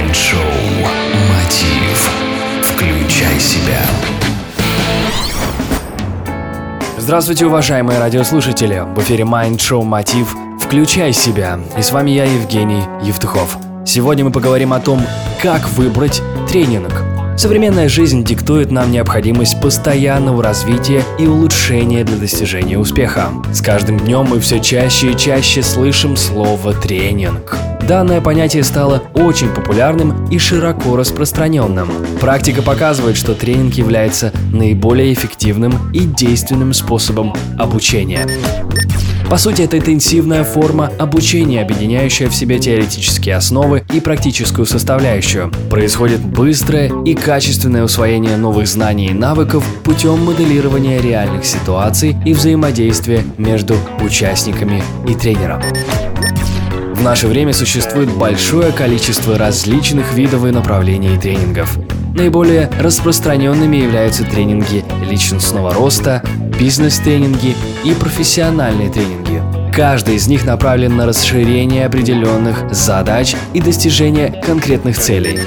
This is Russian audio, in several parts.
Майнд-шоу «Мотив». Включай себя. Здравствуйте, уважаемые радиослушатели! В эфире Майнд-шоу «Мотив. Включай себя». И с вами я, Евгений Евтухов. Сегодня мы поговорим о том, как выбрать тренинг – Современная жизнь диктует нам необходимость постоянного развития и улучшения для достижения успеха. С каждым днем мы все чаще и чаще слышим слово «тренинг». Данное понятие стало очень популярным и широко распространенным. Практика показывает, что тренинг является наиболее эффективным и действенным способом обучения. По сути, это интенсивная форма обучения, объединяющая в себе теоретические основы и практическую составляющую. Происходит быстрое и качественное усвоение новых знаний и навыков путем моделирования реальных ситуаций и взаимодействия между участниками и тренером. В наше время существует большое количество различных видов и направлений тренингов. Наиболее распространенными являются тренинги личностного роста, бизнес-тренинги и профессиональные тренинги. Каждый из них направлен на расширение определенных задач и достижение конкретных целей.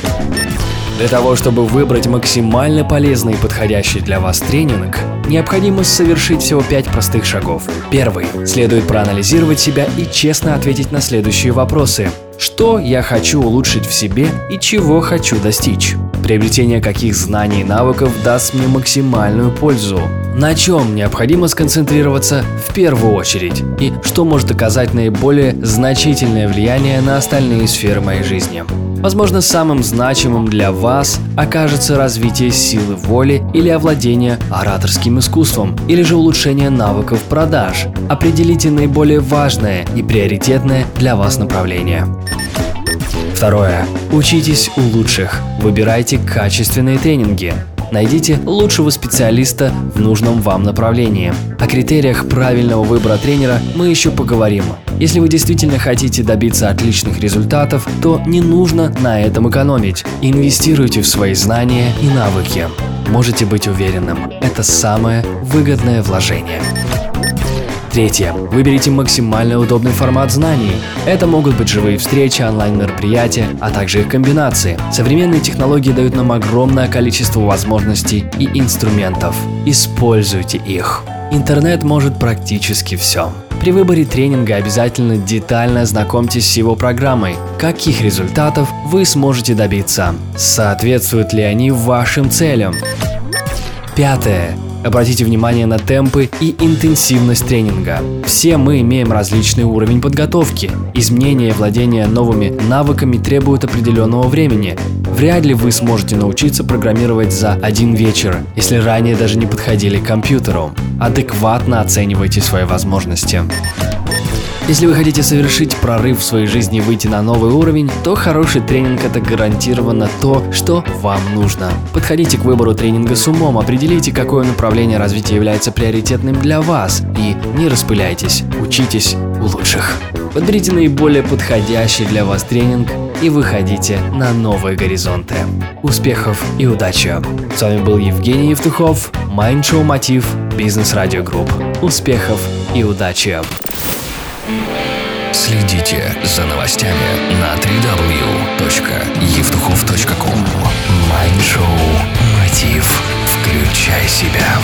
Для того, чтобы выбрать максимально полезный и подходящий для вас тренинг, необходимо совершить всего 5 простых шагов. Первый. Следует проанализировать себя и честно ответить на следующие вопросы. Что я хочу улучшить в себе и чего хочу достичь? Приобретение каких знаний и навыков даст мне максимальную пользу? На чем необходимо сконцентрироваться в первую очередь? И что может оказать наиболее значительное влияние на остальные сферы моей жизни? Возможно, самым значимым для вас окажется развитие силы воли или овладение ораторским искусством, или же улучшение навыков продаж. Определите наиболее важное и приоритетное для вас направление. Второе. Учитесь у лучших. Выбирайте качественные тренинги. Найдите лучшего специалиста в нужном вам направлении. О критериях правильного выбора тренера мы еще поговорим. Если вы действительно хотите добиться отличных результатов, то не нужно на этом экономить. Инвестируйте в свои знания и навыки. Можете быть уверенным, это самое выгодное вложение. Третье. Выберите максимально удобный формат знаний. Это могут быть живые встречи, онлайн-мероприятия, а также их комбинации. Современные технологии дают нам огромное количество возможностей и инструментов. Используйте их. Интернет может практически все. При выборе тренинга обязательно детально ознакомьтесь с его программой. Каких результатов вы сможете добиться? Соответствуют ли они вашим целям? Пятое. Обратите внимание на темпы и интенсивность тренинга. Все мы имеем различный уровень подготовки. Изменение и владение новыми навыками требуют определенного времени. Вряд ли вы сможете научиться программировать за один вечер, если ранее даже не подходили к компьютеру. Адекватно оценивайте свои возможности. Если вы хотите совершить прорыв в своей жизни и выйти на новый уровень, то хороший тренинг это гарантированно то, что вам нужно. Подходите к выбору тренинга с умом, определите, какое направление развития является приоритетным для вас и не распыляйтесь, учитесь у лучших. Подберите наиболее подходящий для вас тренинг и выходите на новые горизонты. Успехов и удачи! С вами был Евгений Евтухов, шоу Мотив, Бизнес Радио Групп. Успехов и удачи! Следите за новостями на www.евтухов.ком Майнд-шоу Мотив. Включай себя.